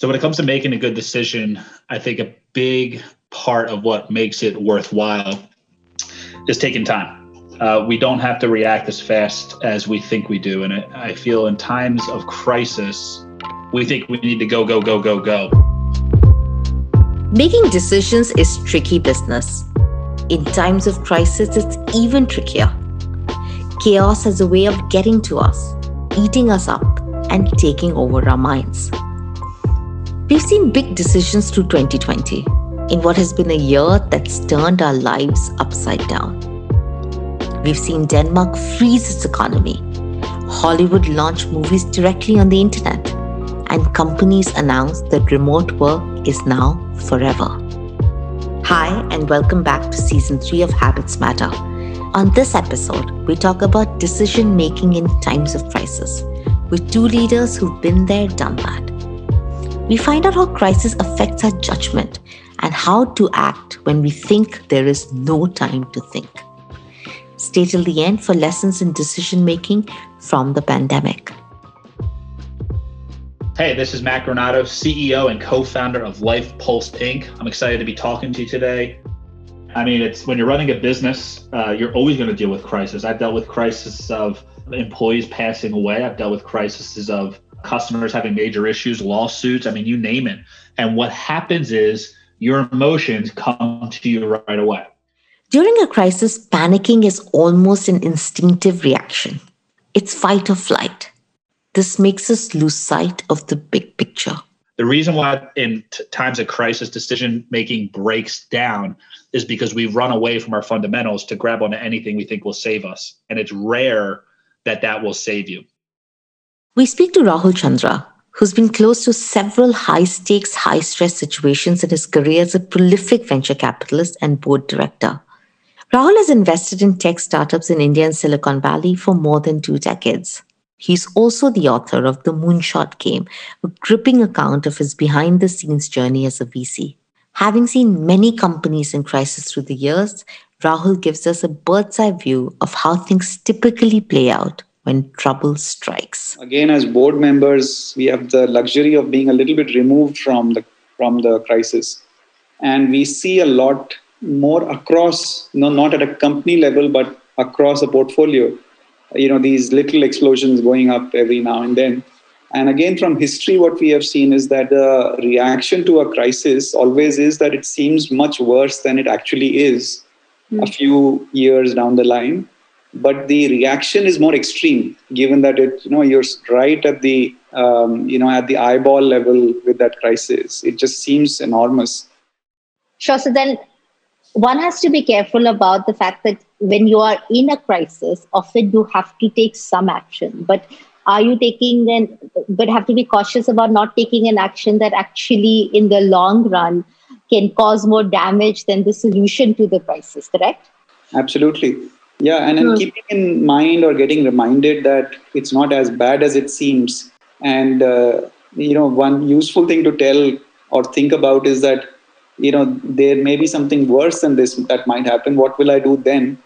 So when it comes to making a good decision, I think a big part of what makes it worthwhile is taking time. Uh, we don't have to react as fast as we think we do. And I, I feel in times of crisis, we think we need to go, go, go, go, go. Making decisions is tricky business. In times of crisis, it's even trickier. Chaos has a way of getting to us, eating us up, and taking over our minds. We've seen big decisions through 2020 in what has been a year that's turned our lives upside down. We've seen Denmark freeze its economy, Hollywood launch movies directly on the internet, and companies announce that remote work is now forever. Hi, and welcome back to season 3 of Habits Matter. On this episode, we talk about decision making in times of crisis with two leaders who've been there, done that we find out how crisis affects our judgment and how to act when we think there is no time to think. Stay till the end for lessons in decision making from the pandemic. Hey, this is Matt Granato, CEO and co founder of Life Pulse Inc. I'm excited to be talking to you today. I mean, it's when you're running a business, uh, you're always going to deal with crisis. I've dealt with crises of employees passing away. I've dealt with crises of customers having major issues, lawsuits, I mean, you name it. And what happens is your emotions come to you right away. During a crisis, panicking is almost an instinctive reaction. It's fight or flight. This makes us lose sight of the big picture. The reason why in t- times of crisis decision making breaks down is because we run away from our fundamentals to grab onto anything we think will save us. And it's rare that that will save you. We speak to Rahul Chandra, who's been close to several high stakes, high stress situations in his career as a prolific venture capitalist and board director. Rahul has invested in tech startups in India and Silicon Valley for more than two decades. He's also the author of The Moonshot Game, a gripping account of his behind the scenes journey as a VC. Having seen many companies in crisis through the years, Rahul gives us a bird's eye view of how things typically play out when trouble strikes. Again, as board members, we have the luxury of being a little bit removed from the from the crisis, and we see a lot more across, no, not at a company level, but across a portfolio. You know, these little explosions going up every now and then. And again, from history, what we have seen is that the reaction to a crisis always is that it seems much worse than it actually is mm. a few years down the line but the reaction is more extreme given that it you know you're right at the um, you know at the eyeball level with that crisis. It just seems enormous. Sure. So then one has to be careful about the fact that when you are in a crisis often you have to take some action. But are you taking an but have to be cautious about not taking an action that actually in the long run can cause more damage than the solution to the crisis correct? Absolutely yeah, and then keeping in mind or getting reminded that it's not as bad as it seems. And, uh, you know, one useful thing to tell or think about is that, you know, there may be something worse than this that might happen. What will I do then?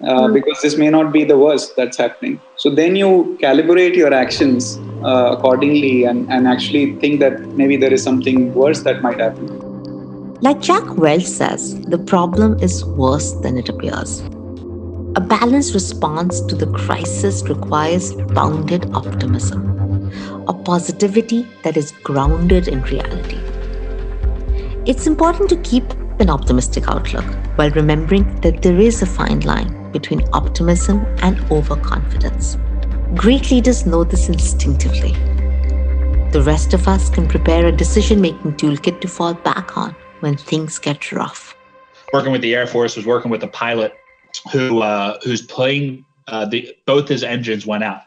Uh, mm. Because this may not be the worst that's happening. So then you calibrate your actions uh, accordingly and, and actually think that maybe there is something worse that might happen. Like Jack Welch says, the problem is worse than it appears. A balanced response to the crisis requires bounded optimism, a positivity that is grounded in reality. It's important to keep an optimistic outlook while remembering that there is a fine line between optimism and overconfidence. Great leaders know this instinctively. The rest of us can prepare a decision making toolkit to fall back on when things get rough. Working with the Air Force was working with a pilot who uh, who's playing uh, the both his engines went out,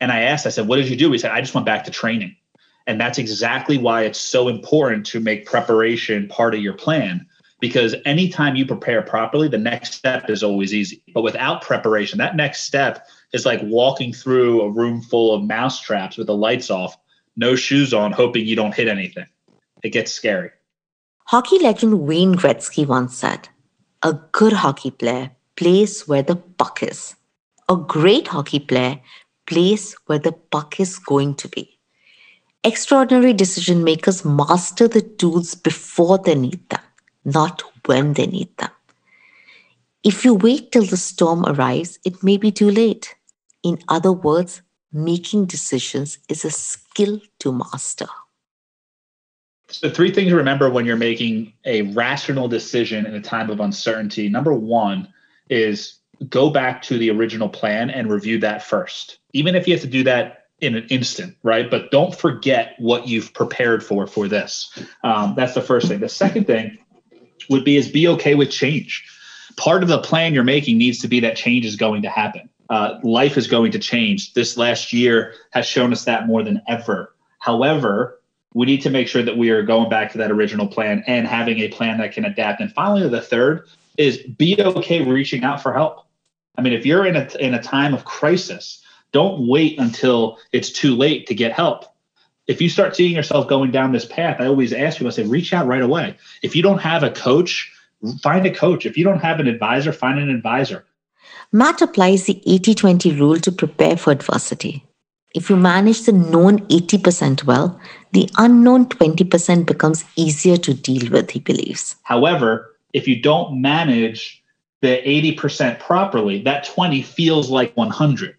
and I asked, I said, "What did you do?" He said, "I just went back to training," and that's exactly why it's so important to make preparation part of your plan. Because anytime you prepare properly, the next step is always easy. But without preparation, that next step is like walking through a room full of mouse traps with the lights off, no shoes on, hoping you don't hit anything. It gets scary. Hockey legend Wayne Gretzky once said, A good hockey player plays where the puck is. A great hockey player plays where the puck is going to be. Extraordinary decision makers master the tools before they need them, not when they need them. If you wait till the storm arrives, it may be too late. In other words, making decisions is a skill to master. So, three things to remember when you're making a rational decision in a time of uncertainty. Number one is go back to the original plan and review that first, even if you have to do that in an instant, right? But don't forget what you've prepared for for this. Um, that's the first thing. The second thing would be is be okay with change. Part of the plan you're making needs to be that change is going to happen. Uh, life is going to change. This last year has shown us that more than ever. However, we need to make sure that we are going back to that original plan and having a plan that can adapt. And finally, the third is be okay reaching out for help. I mean, if you're in a in a time of crisis, don't wait until it's too late to get help. If you start seeing yourself going down this path, I always ask people, I say, reach out right away. If you don't have a coach, find a coach. If you don't have an advisor, find an advisor. Matt applies the 80 20 rule to prepare for adversity. If you manage the known 80% well, the unknown 20% becomes easier to deal with, he believes. However, if you don't manage the 80% properly, that 20 feels like 100.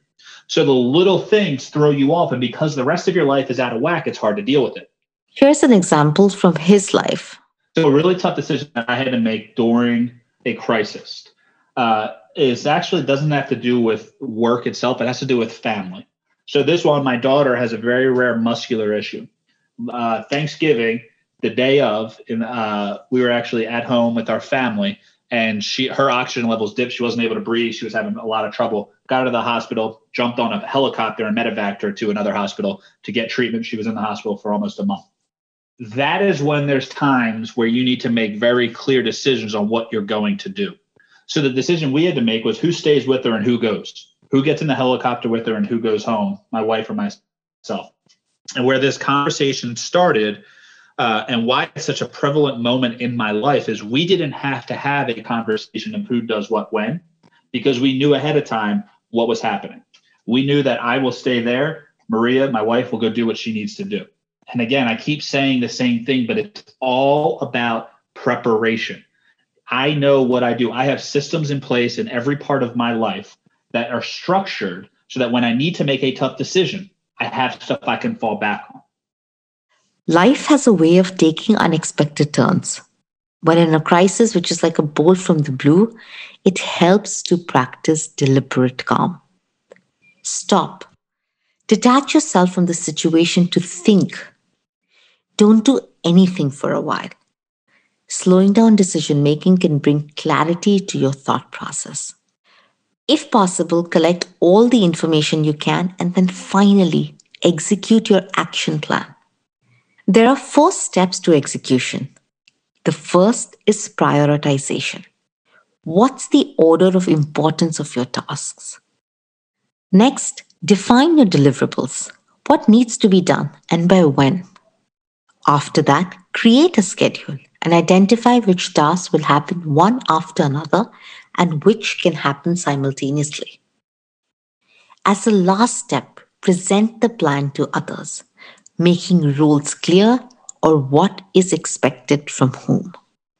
So the little things throw you off. And because the rest of your life is out of whack, it's hard to deal with it. Here's an example from his life. So, a really tough decision that I had to make during a crisis uh, is actually doesn't have to do with work itself, it has to do with family. So, this one, my daughter has a very rare muscular issue. Uh, Thanksgiving, the day of, uh, we were actually at home with our family, and she her oxygen levels dipped. She wasn't able to breathe. She was having a lot of trouble. Got her to the hospital, jumped on a helicopter and medevaced her to another hospital to get treatment. She was in the hospital for almost a month. That is when there's times where you need to make very clear decisions on what you're going to do. So the decision we had to make was who stays with her and who goes. Who gets in the helicopter with her and who goes home, my wife or myself. And where this conversation started uh, and why it's such a prevalent moment in my life is we didn't have to have a conversation of who does what when because we knew ahead of time what was happening. We knew that I will stay there. Maria, my wife, will go do what she needs to do. And again, I keep saying the same thing, but it's all about preparation. I know what I do. I have systems in place in every part of my life that are structured so that when I need to make a tough decision, I have stuff I can fall back on. Life has a way of taking unexpected turns. When in a crisis, which is like a bolt from the blue, it helps to practice deliberate calm. Stop. Detach yourself from the situation to think. Don't do anything for a while. Slowing down decision making can bring clarity to your thought process. If possible, collect all the information you can and then finally execute your action plan. There are four steps to execution. The first is prioritization. What's the order of importance of your tasks? Next, define your deliverables. What needs to be done and by when? After that, create a schedule and identify which tasks will happen one after another and which can happen simultaneously. As a last step, present the plan to others making rules clear or what is expected from whom.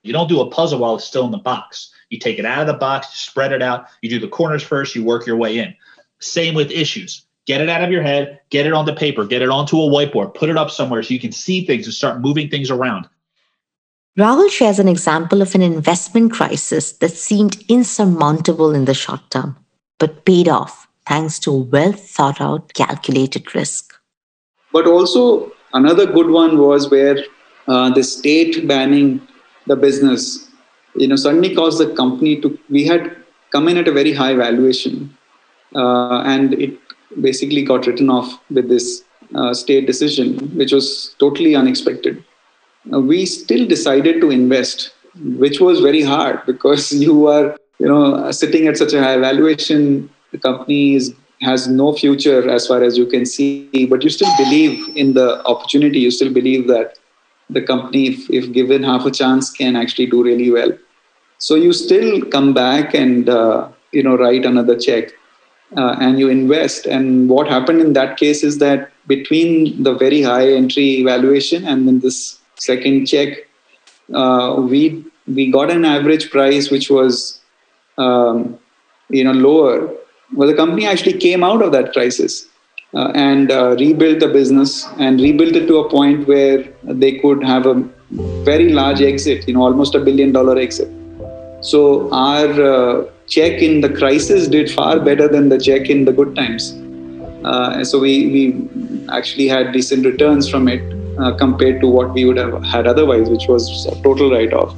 You don't do a puzzle while it's still in the box. You take it out of the box, you spread it out, you do the corners first, you work your way in. Same with issues. Get it out of your head, get it onto paper, get it onto a whiteboard, put it up somewhere so you can see things and start moving things around. Rahul shares an example of an investment crisis that seemed insurmountable in the short term, but paid off thanks to a well thought out, calculated risk. But also, another good one was where uh, the state banning the business, you know, suddenly caused the company to, we had come in at a very high valuation. Uh, and it basically got written off with this uh, state decision, which was totally unexpected. Uh, we still decided to invest, which was very hard because you are, you know, sitting at such a high valuation. The company is has no future as far as you can see, but you still believe in the opportunity. You still believe that the company, if, if given half a chance, can actually do really well. So you still come back and uh, you know write another check, uh, and you invest. And what happened in that case is that between the very high entry valuation and then this second check, uh, we we got an average price which was um, you know lower. Well, the company actually came out of that crisis uh, and uh, rebuilt the business and rebuilt it to a point where they could have a very large exit. You know, almost a billion dollar exit. So our uh, check in the crisis did far better than the check in the good times. Uh, so we, we actually had decent returns from it uh, compared to what we would have had otherwise, which was a total write off.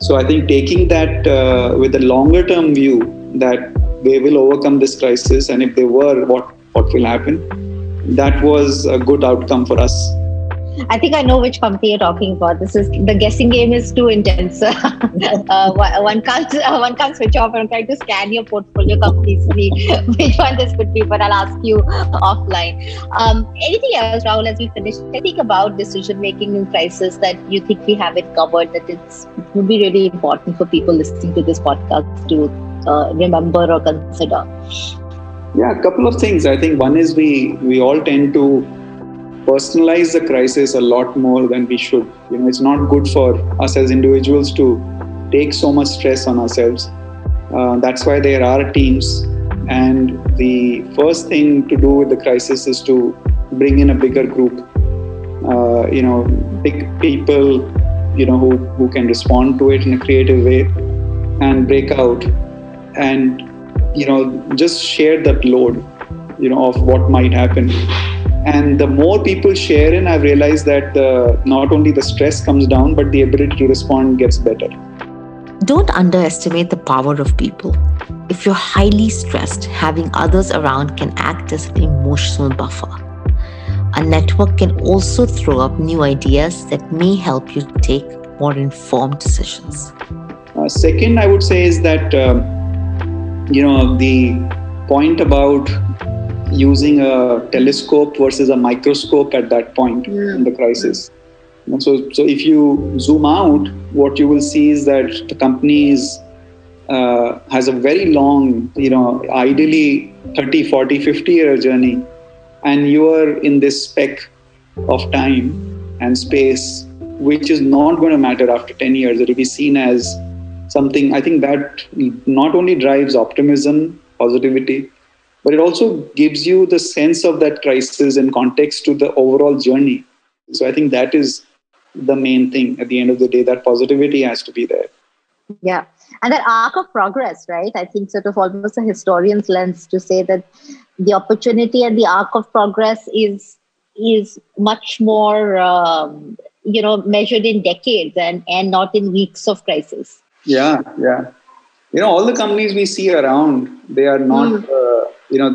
So I think taking that uh, with a longer term view that they will overcome this crisis, and if they were, what what will happen? That was a good outcome for us. I think I know which company you're talking about. This is the guessing game is too intense. uh, one can't uh, one can't switch off. I'm trying to scan your portfolio companies, see which one this could be. But I'll ask you offline. Um, anything else, Rahul? As we finish, think about decision making in crisis that you think we haven't covered. That it's it would be really important for people listening to this podcast to uh, remember or consider. Yeah, a couple of things. I think one is we we all tend to personalize the crisis a lot more than we should. You know, it's not good for us as individuals to take so much stress on ourselves. Uh, that's why there are teams. And the first thing to do with the crisis is to bring in a bigger group. Uh, you know, big people, you know, who, who can respond to it in a creative way and break out and, you know, just share that load, you know, of what might happen. And the more people share in i've realized that uh, not only the stress comes down but the ability to respond gets better. Don't underestimate the power of people. If you're highly stressed having others around can act as an emotional buffer. A network can also throw up new ideas that may help you take more informed decisions. Uh, second i would say is that um, you know the point about using a telescope versus a microscope at that point yeah. in the crisis. So, so if you zoom out, what you will see is that the company is, uh, has a very long, you know, ideally 30, 40, 50 year journey. And you are in this speck of time and space, which is not going to matter after 10 years. It will be seen as something, I think that not only drives optimism, positivity, but it also gives you the sense of that crisis and context to the overall journey. So I think that is the main thing at the end of the day, that positivity has to be there. Yeah. And that arc of progress, right? I think sort of almost a historian's lens to say that the opportunity and the arc of progress is is much more um, you know measured in decades and and not in weeks of crisis yeah yeah you know all the companies we see around they are not mm. uh, you know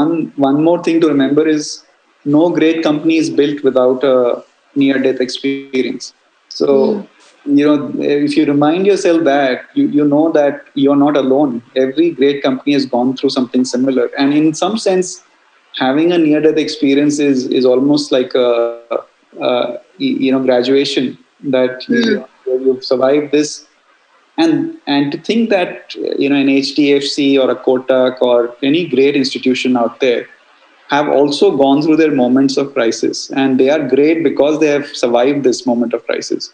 one one more thing to remember is no great company is built without a near death experience so mm. you know if you remind yourself that you, you know that you're not alone every great company has gone through something similar and in some sense having a near death experience is is almost like a, a you know graduation that mm. you, you've survived this and and to think that you know an HDFC or a Kotak or any great institution out there have also gone through their moments of crisis and they are great because they have survived this moment of crisis.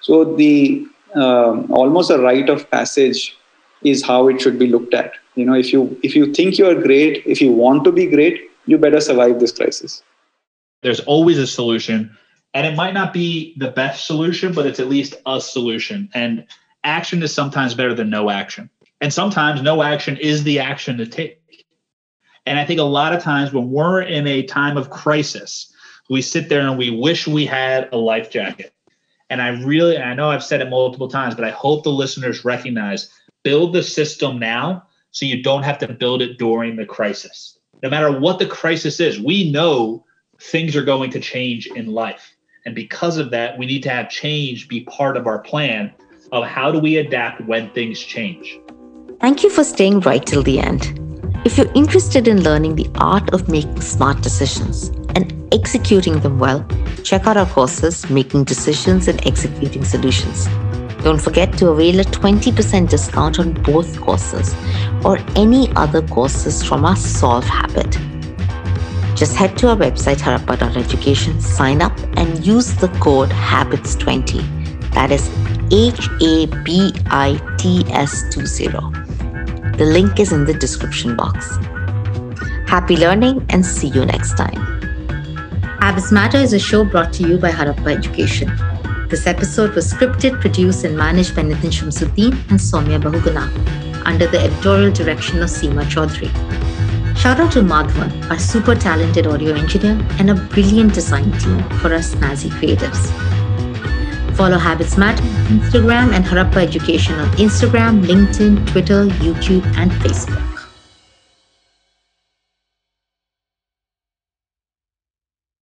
So the um, almost a rite of passage is how it should be looked at. You know if you if you think you are great if you want to be great you better survive this crisis. There's always a solution and it might not be the best solution but it's at least a solution. And action is sometimes better than no action. And sometimes no action is the action to take. And I think a lot of times when we're in a time of crisis, we sit there and we wish we had a life jacket. And I really, I know I've said it multiple times, but I hope the listeners recognize build the system now so you don't have to build it during the crisis. No matter what the crisis is, we know things are going to change in life. And because of that, we need to have change be part of our plan of how do we adapt when things change. Thank you for staying right till the end. If you're interested in learning the art of making smart decisions and executing them well, check out our courses, Making Decisions and Executing Solutions. Don't forget to avail a 20% discount on both courses or any other courses from our Solve Habit. Just head to our website, harappa.education, sign up, and use the code HABITS20. That is H A B I T S 20. The link is in the description box. Happy learning and see you next time. Habits Matter is a show brought to you by Harappa Education. This episode was scripted, produced, and managed by Nitin Shamsuddin and Soumya Bahuguna under the editorial direction of Seema Chaudhary. Shout out to Madhvan, our super talented audio engineer, and a brilliant design team for our snazzy creatives. Follow Habits Matter on Instagram and Harappa Education on Instagram, LinkedIn, Twitter, YouTube, and Facebook.